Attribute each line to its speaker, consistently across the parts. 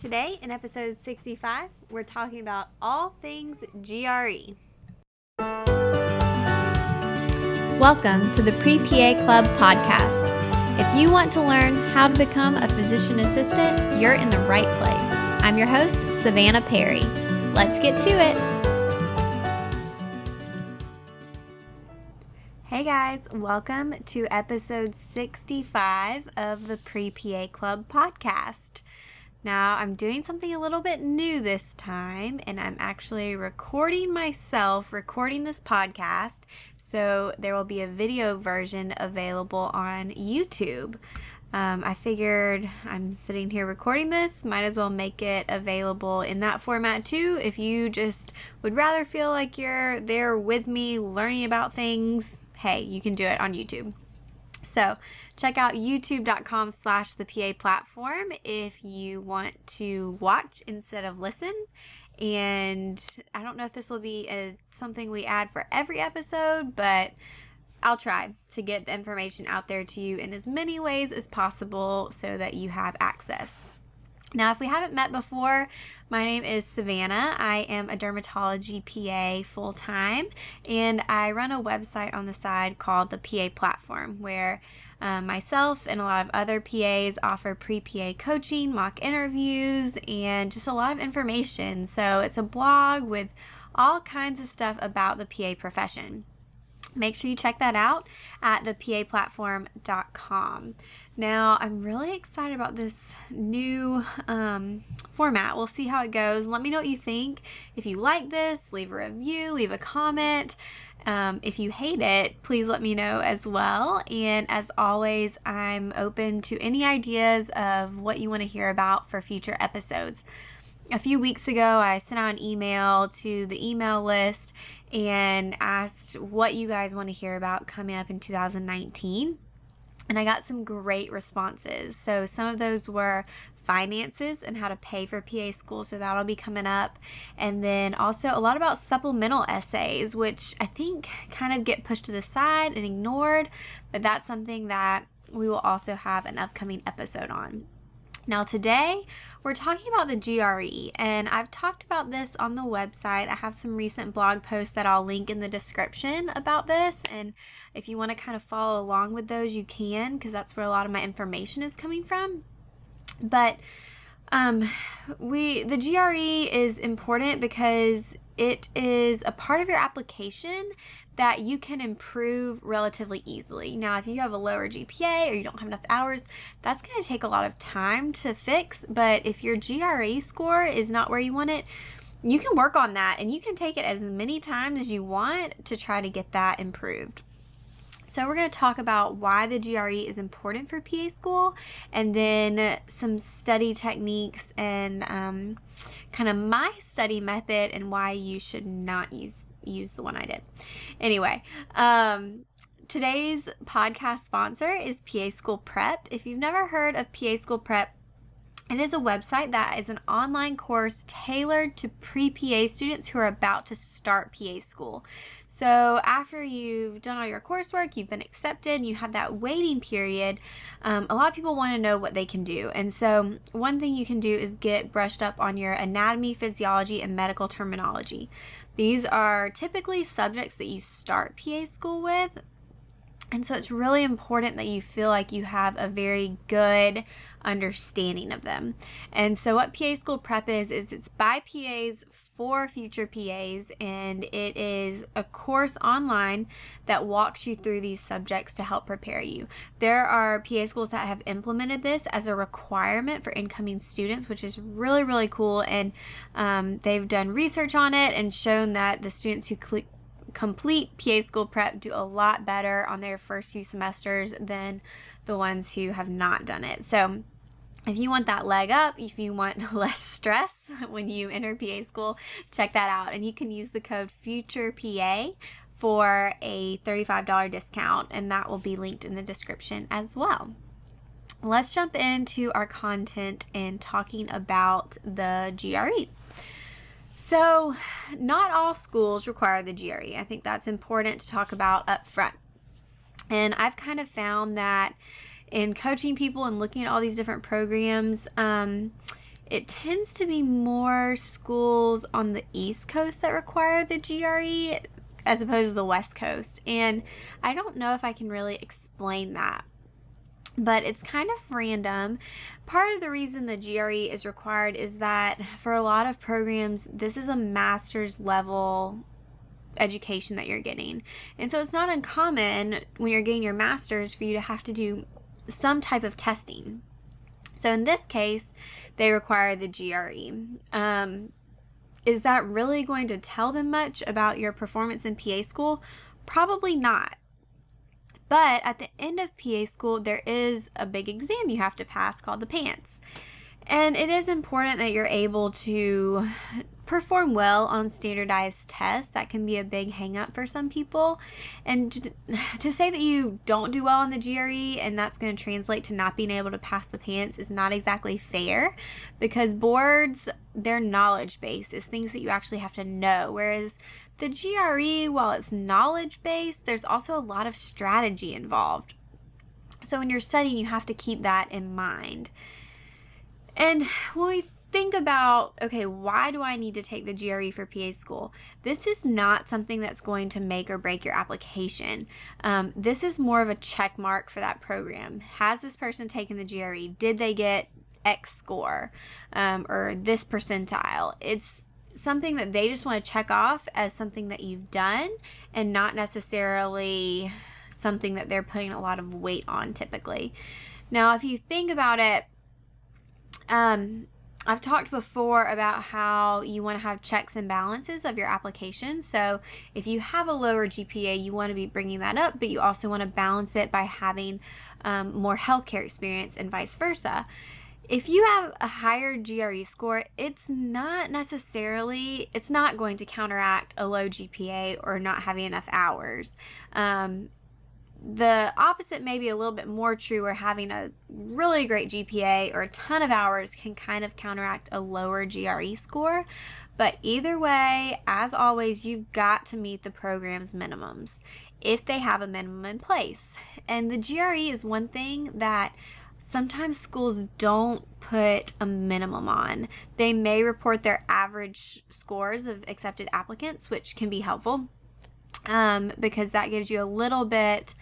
Speaker 1: Today, in episode 65, we're talking about all things GRE. Welcome to the Pre PA Club podcast. If you want to learn how to become a physician assistant, you're in the right place. I'm your host, Savannah Perry. Let's get to it. Hey guys, welcome to episode 65 of the Pre PA Club podcast. Now, I'm doing something a little bit new this time, and I'm actually recording myself, recording this podcast. So, there will be a video version available on YouTube. Um, I figured I'm sitting here recording this, might as well make it available in that format too. If you just would rather feel like you're there with me learning about things, hey, you can do it on YouTube. So, check out youtube.com slash the PA platform if you want to watch instead of listen. And I don't know if this will be a, something we add for every episode, but I'll try to get the information out there to you in as many ways as possible so that you have access. Now, if we haven't met before, my name is Savannah. I am a dermatology PA full time, and I run a website on the side called the PA Platform where um, myself and a lot of other PAs offer pre PA coaching, mock interviews, and just a lot of information. So it's a blog with all kinds of stuff about the PA profession. Make sure you check that out at thepaplatform.com. Now, I'm really excited about this new um, format. We'll see how it goes. Let me know what you think. If you like this, leave a review, leave a comment. Um, if you hate it, please let me know as well. And as always, I'm open to any ideas of what you want to hear about for future episodes. A few weeks ago, I sent out an email to the email list and asked what you guys want to hear about coming up in 2019 and I got some great responses. So some of those were finances and how to pay for PA school, so that'll be coming up. And then also a lot about supplemental essays, which I think kind of get pushed to the side and ignored, but that's something that we will also have an upcoming episode on. Now, today we're talking about the GRE, and I've talked about this on the website. I have some recent blog posts that I'll link in the description about this, and if you want to kind of follow along with those, you can, because that's where a lot of my information is coming from. But um, we the GRE is important because it is a part of your application that you can improve relatively easily. Now, if you have a lower GPA or you don't have enough hours, that's going to take a lot of time to fix. But if your GRE score is not where you want it, you can work on that and you can take it as many times as you want to try to get that improved. So, we're going to talk about why the GRE is important for PA school and then some study techniques and um, kind of my study method and why you should not use use the one I did. Anyway, um, today's podcast sponsor is PA School Prep. If you've never heard of PA School Prep, it is a website that is an online course tailored to pre PA students who are about to start PA school. So, after you've done all your coursework, you've been accepted, you have that waiting period, um, a lot of people want to know what they can do. And so, one thing you can do is get brushed up on your anatomy, physiology, and medical terminology. These are typically subjects that you start PA school with. And so it's really important that you feel like you have a very good understanding of them. And so what PA School Prep is is it's by PAs for future PAs and it is a course online that walks you through these subjects to help prepare you. There are PA schools that have implemented this as a requirement for incoming students, which is really really cool and um, they've done research on it and shown that the students who cl- complete PA school prep do a lot better on their first few semesters than the ones who have not done it. So, if you want that leg up, if you want less stress when you enter PA school, check that out. And you can use the code FUTUREPA for a $35 discount, and that will be linked in the description as well. Let's jump into our content and talking about the GRE. So, not all schools require the GRE. I think that's important to talk about up front. And I've kind of found that in coaching people and looking at all these different programs, um, it tends to be more schools on the East Coast that require the GRE as opposed to the West Coast. And I don't know if I can really explain that but it's kind of random. Part of the reason the GRE is required is that for a lot of programs, this is a master's level education that you're getting. And so it's not uncommon when you're getting your master's for you to have to do some type of testing. So in this case, they require the GRE. Um, is that really going to tell them much about your performance in PA school? Probably not. But at the end of PA school, there is a big exam you have to pass called the PANCE. And it is important that you're able to perform well on standardized tests. That can be a big hangup for some people. And to say that you don't do well on the GRE and that's going to translate to not being able to pass the PANCE is not exactly fair because boards, their knowledge base is things that you actually have to know. Whereas the GRE, while it's knowledge based, there's also a lot of strategy involved. So when you're studying, you have to keep that in mind. And when we think about, okay, why do I need to take the GRE for PA school? This is not something that's going to make or break your application. Um, this is more of a check mark for that program. Has this person taken the GRE? Did they get X score um, or this percentile? It's something that they just want to check off as something that you've done and not necessarily something that they're putting a lot of weight on typically. Now, if you think about it, um, I've talked before about how you want to have checks and balances of your application. So, if you have a lower GPA, you want to be bringing that up, but you also want to balance it by having um, more healthcare experience and vice versa if you have a higher GRE score, it's not necessarily, it's not going to counteract a low GPA or not having enough hours. Um, the opposite may be a little bit more true where having a really great GPA or a ton of hours can kind of counteract a lower GRE score. But either way, as always, you've got to meet the program's minimums if they have a minimum in place. And the GRE is one thing that sometimes schools don't put a minimum on. They may report their average scores of accepted applicants, which can be helpful um, because that gives you a little bit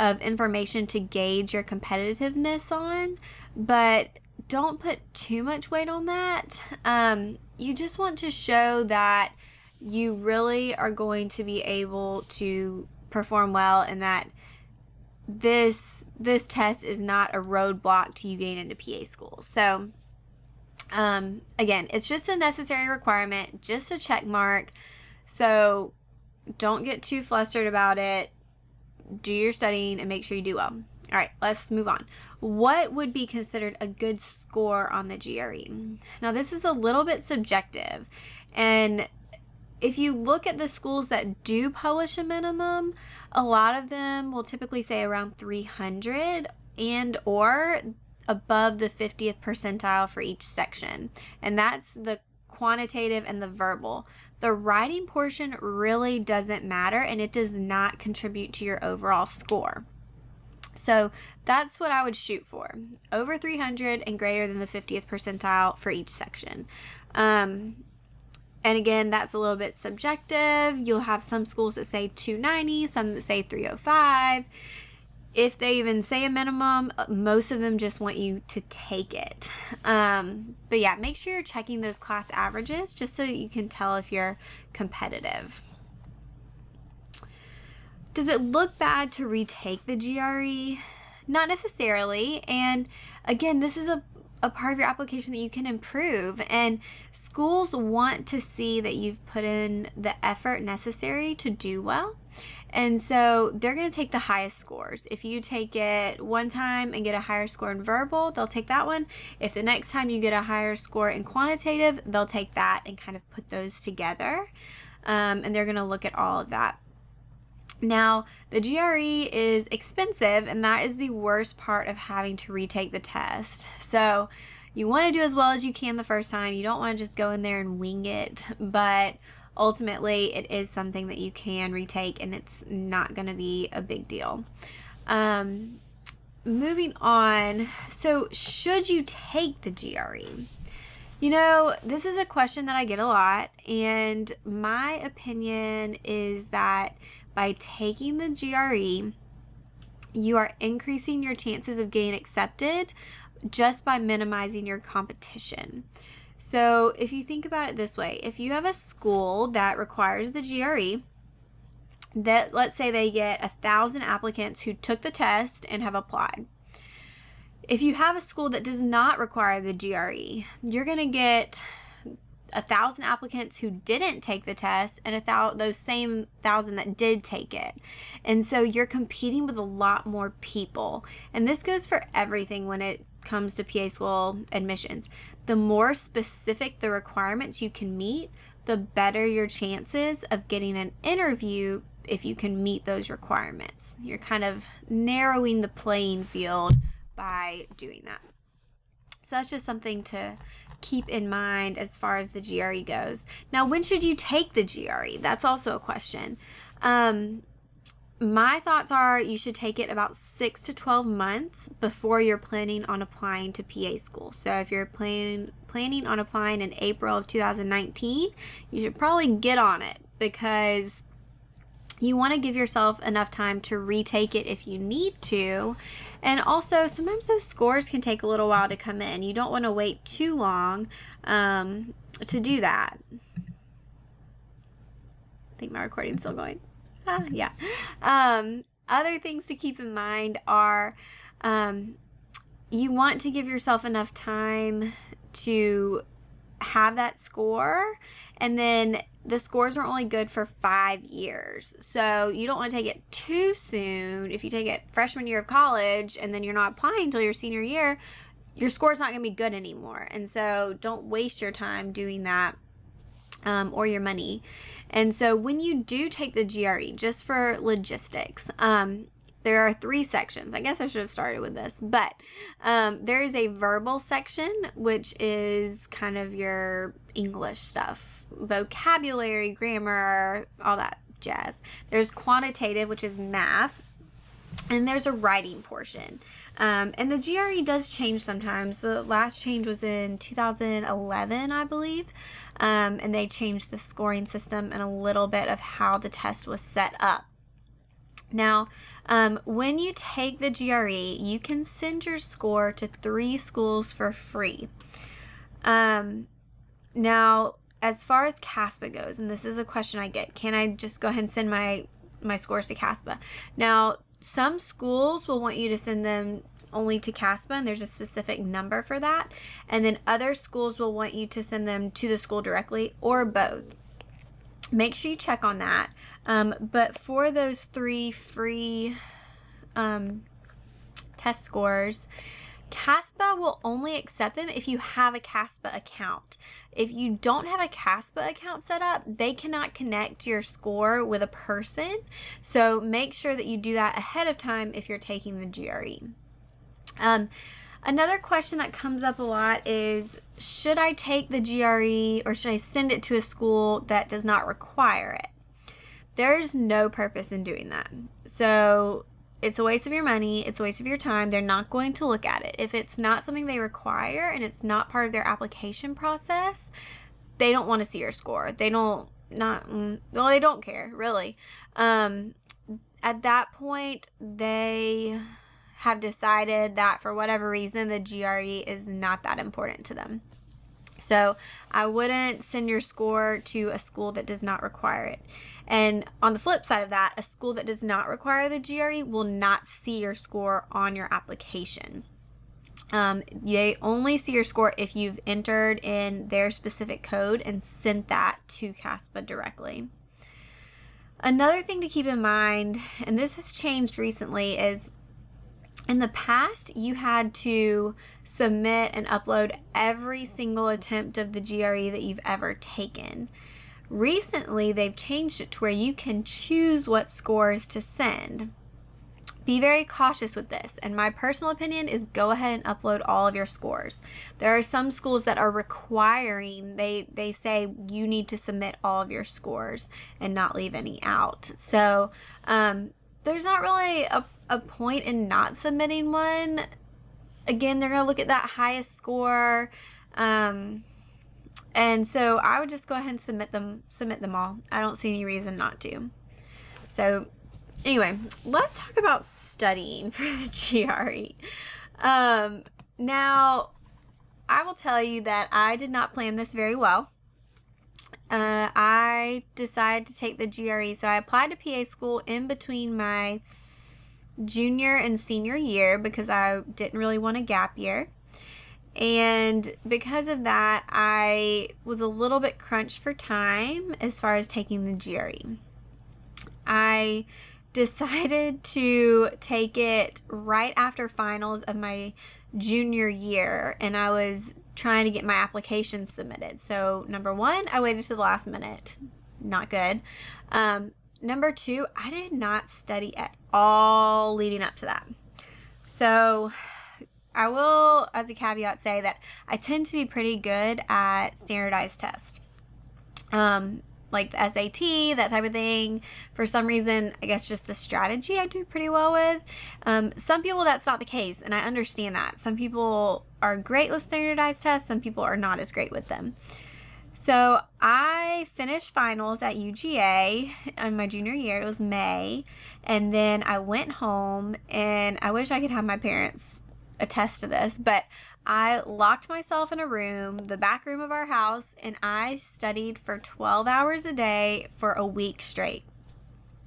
Speaker 1: of information to gauge your competitiveness on. But don't put too much weight on that. Um, you just want to show that you really are going to be able to perform well and that this this test is not a roadblock to you getting into PA school. So um, again, it's just a necessary requirement, just a check mark. So don't get too flustered about it. Do your studying and make sure you do well. All right, let's move on. What would be considered a good score on the GRE? Now, this is a little bit subjective. And if you look at the schools that do publish a minimum, a lot of them will typically say around 300 and or above the 50th percentile for each section. And that's the quantitative and the verbal. The writing portion really doesn't matter and it does not contribute to your overall score. So that's what I would shoot for over 300 and greater than the 50th percentile for each section. Um, and again, that's a little bit subjective. You'll have some schools that say 290, some that say 305. If they even say a minimum, most of them just want you to take it. Um, but yeah, make sure you're checking those class averages just so you can tell if you're competitive. Does it look bad to retake the GRE? Not necessarily. And again, this is a a part of your application that you can improve. And schools want to see that you've put in the effort necessary to do well. And so they're going to take the highest scores. If you take it one time and get a higher score in verbal, they'll take that one. If the next time you get a higher score in quantitative, they'll take that and kind of put those together. Um, and they're going to look at all of that. Now, the GRE is expensive, and that is the worst part of having to retake the test. So, you want to do as well as you can the first time. You don't want to just go in there and wing it, but ultimately, it is something that you can retake, and it's not going to be a big deal. Um, moving on. So, should you take the GRE? You know, this is a question that I get a lot, and my opinion is that by taking the GRE, you are increasing your chances of getting accepted just by minimizing your competition. So, if you think about it this way, if you have a school that requires the GRE, that let's say they get a thousand applicants who took the test and have applied. If you have a school that does not require the GRE, you're going to get a thousand applicants who didn't take the test and a thousand those same thousand that did take it. And so you're competing with a lot more people. And this goes for everything when it comes to pa school admissions the more specific the requirements you can meet the better your chances of getting an interview if you can meet those requirements you're kind of narrowing the playing field by doing that so that's just something to keep in mind as far as the GRE goes. Now, when should you take the GRE? That's also a question. Um, my thoughts are you should take it about six to 12 months before you're planning on applying to PA school. So if you're planning planning on applying in April of 2019, you should probably get on it because you want to give yourself enough time to retake it if you need to and also, sometimes those scores can take a little while to come in. You don't want to wait too long um, to do that. I think my recording's still going. Ah, yeah. Um, other things to keep in mind are um, you want to give yourself enough time to have that score and then the scores are only good for five years. So you don't want to take it too soon. If you take it freshman year of college and then you're not applying until your senior year, your score's not going to be good anymore. And so don't waste your time doing that um, or your money. And so when you do take the GRE, just for logistics, um, there are three sections. I guess I should have started with this, but um, there is a verbal section, which is kind of your English stuff, vocabulary, grammar, all that jazz. There's quantitative, which is math, and there's a writing portion. Um, and the GRE does change sometimes. The last change was in 2011, I believe. Um, and they changed the scoring system and a little bit of how the test was set up. Now, um, when you take the GRE, you can send your score to three schools for free. Um, now, as far as CASPA goes, and this is a question I get, can I just go ahead and send my my scores to CASPA? Now, some schools will want you to send them only to CASPA, and there's a specific number for that. And then other schools will want you to send them to the school directly or both. Make sure you check on that. Um, but for those three free um, test scores, CASPA will only accept them if you have a CASPA account. If you don't have a CASPA account set up, they cannot connect your score with a person. So make sure that you do that ahead of time if you're taking the GRE. Um, another question that comes up a lot is should I take the GRE or should I send it to a school that does not require it? There's no purpose in doing that. So it's a waste of your money, it's a waste of your time. They're not going to look at it. If it's not something they require and it's not part of their application process, they don't want to see your score. They don't not mm, well, they don't care, really. Um at that point, they have decided that for whatever reason the GRE is not that important to them. So, I wouldn't send your score to a school that does not require it. And on the flip side of that, a school that does not require the GRE will not see your score on your application. Um, they only see your score if you've entered in their specific code and sent that to CASPA directly. Another thing to keep in mind, and this has changed recently, is in the past you had to submit and upload every single attempt of the GRE that you've ever taken. Recently, they've changed it to where you can choose what scores to send. Be very cautious with this, and my personal opinion is go ahead and upload all of your scores. There are some schools that are requiring, they, they say you need to submit all of your scores and not leave any out. So, um, there's not really a, a point in not submitting one. Again, they're going to look at that highest score. Um, And so I would just go ahead and submit them submit them all. I don't see any reason not to. So anyway, let's talk about studying for the GRE. Um, now, I will tell you that I did not plan this very well. Uh, I decided to take the GRE, so I applied to PA school in between my junior and senior year because I didn't really want a gap year. And because of that, I was a little bit crunched for time as far as taking the GRE. I decided to take it right after finals of my junior year, and I was trying to get my application submitted. So, number one, I waited to the last minute. Not good. Um, number two, I did not study at all leading up to that. So, I will, as a caveat, say that I tend to be pretty good at standardized tests. Um, like the SAT, that type of thing. For some reason, I guess just the strategy I do pretty well with. Um, some people, that's not the case, and I understand that. Some people are great with standardized tests, some people are not as great with them. So I finished finals at UGA in my junior year. It was May. And then I went home, and I wish I could have my parents attest to this, but I locked myself in a room, the back room of our house, and I studied for 12 hours a day for a week straight.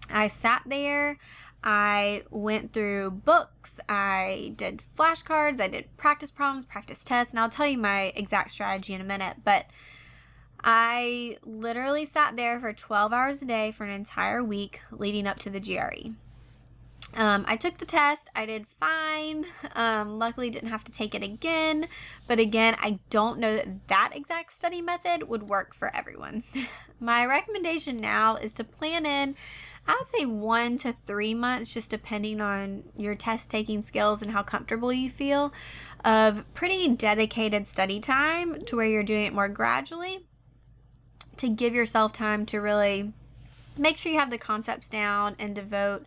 Speaker 1: I sat there, I went through books, I did flashcards, I did practice problems, practice tests, and I'll tell you my exact strategy in a minute, but I literally sat there for 12 hours a day for an entire week leading up to the GRE. Um, I took the test. I did fine. Um, luckily, didn't have to take it again. But again, I don't know that that exact study method would work for everyone. My recommendation now is to plan in, I would say one to three months, just depending on your test taking skills and how comfortable you feel, of pretty dedicated study time to where you're doing it more gradually to give yourself time to really make sure you have the concepts down and devote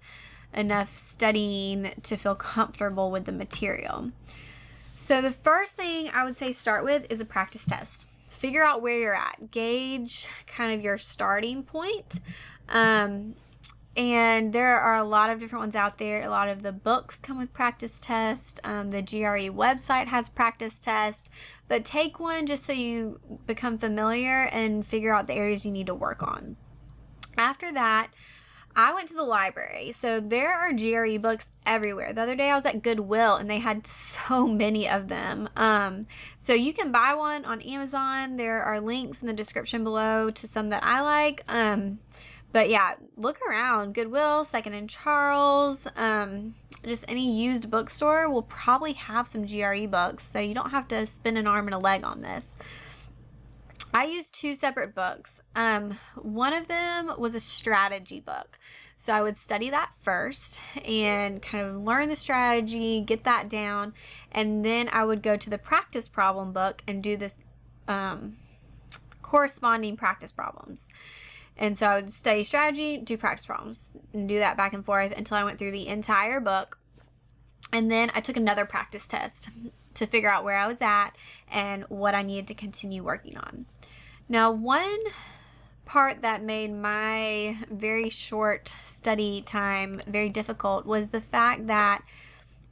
Speaker 1: enough studying to feel comfortable with the material. So, the first thing I would say start with is a practice test. Figure out where you're at, gauge kind of your starting point. Um, and there are a lot of different ones out there. A lot of the books come with practice tests. Um, the GRE website has practice tests. But take one just so you become familiar and figure out the areas you need to work on. After that, I went to the library. So there are GRE books everywhere. The other day I was at Goodwill and they had so many of them. Um, so you can buy one on Amazon. There are links in the description below to some that I like. Um, but yeah, look around. Goodwill, Second and Charles, um, just any used bookstore will probably have some GRE books. So you don't have to spin an arm and a leg on this. I used two separate books. Um, one of them was a strategy book. So I would study that first and kind of learn the strategy, get that down, and then I would go to the practice problem book and do this um, corresponding practice problems. And so I would study strategy, do practice problems, and do that back and forth until I went through the entire book. And then I took another practice test to figure out where I was at and what I needed to continue working on. Now, one part that made my very short study time very difficult was the fact that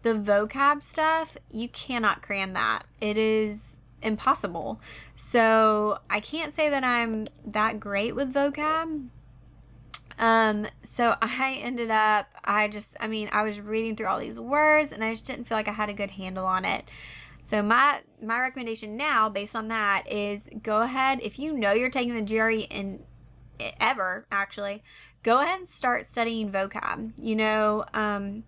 Speaker 1: the vocab stuff, you cannot cram that. It is impossible. So I can't say that I'm that great with vocab. Um, so I ended up, I just, I mean, I was reading through all these words and I just didn't feel like I had a good handle on it. So my my recommendation now, based on that, is go ahead if you know you're taking the GRE in ever actually, go ahead and start studying vocab. You know, um,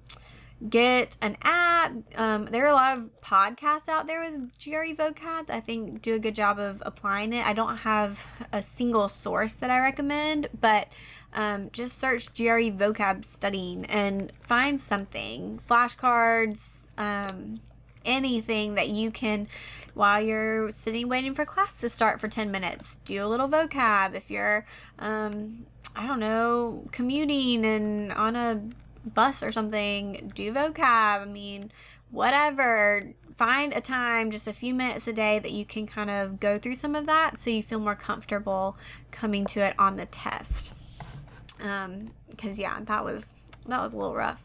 Speaker 1: get an app. Um, there are a lot of podcasts out there with GRE vocab. I think do a good job of applying it. I don't have a single source that I recommend, but um, just search GRE vocab studying and find something. Flashcards. Um, anything that you can while you're sitting waiting for class to start for 10 minutes do a little vocab if you're um, i don't know commuting and on a bus or something do vocab i mean whatever find a time, just a few minutes a day, that you can kind of go through some of that so you feel more comfortable coming to it on the test. Um, because yeah, that was that was a little rough.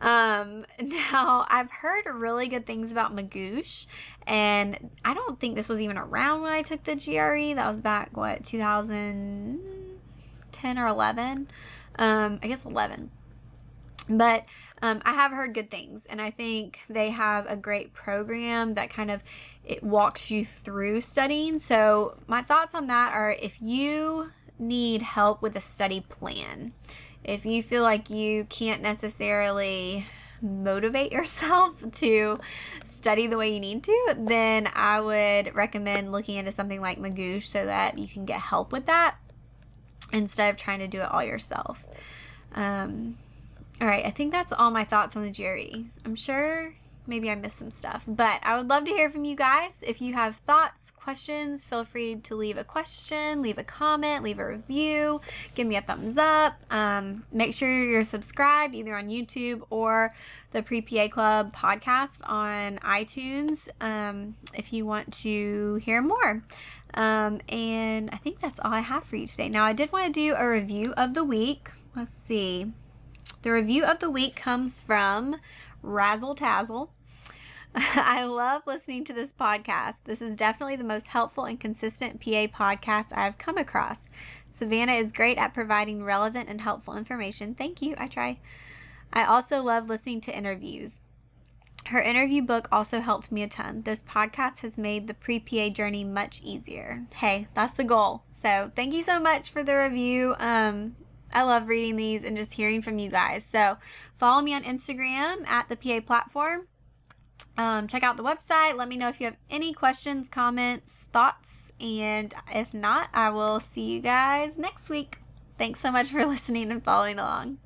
Speaker 1: Um, now I've heard really good things about Magoosh, and I don't think this was even around when I took the GRE. That was back what 2010 or 11. Um, I guess 11. But um, I have heard good things, and I think they have a great program that kind of it walks you through studying. So my thoughts on that are if you need help with a study plan, if you feel like you can't necessarily motivate yourself to study the way you need to, then I would recommend looking into something like Magoosh so that you can get help with that instead of trying to do it all yourself. Um, all right, I think that's all my thoughts on the GRE. I'm sure maybe I missed some stuff, but I would love to hear from you guys. If you have thoughts, questions, feel free to leave a question, leave a comment, leave a review, give me a thumbs up. Um, make sure you're subscribed either on YouTube or the Pre PA Club podcast on iTunes um, if you want to hear more. Um, and I think that's all I have for you today. Now, I did want to do a review of the week. Let's see. The review of the week comes from Razzle Tazzle. I love listening to this podcast. This is definitely the most helpful and consistent PA podcast I have come across. Savannah is great at providing relevant and helpful information. Thank you. I try. I also love listening to interviews. Her interview book also helped me a ton. This podcast has made the pre PA journey much easier. Hey, that's the goal. So, thank you so much for the review. Um, I love reading these and just hearing from you guys. So follow me on Instagram at the PA platform. Um, check out the website. Let me know if you have any questions, comments, thoughts. And if not, I will see you guys next week. Thanks so much for listening and following along.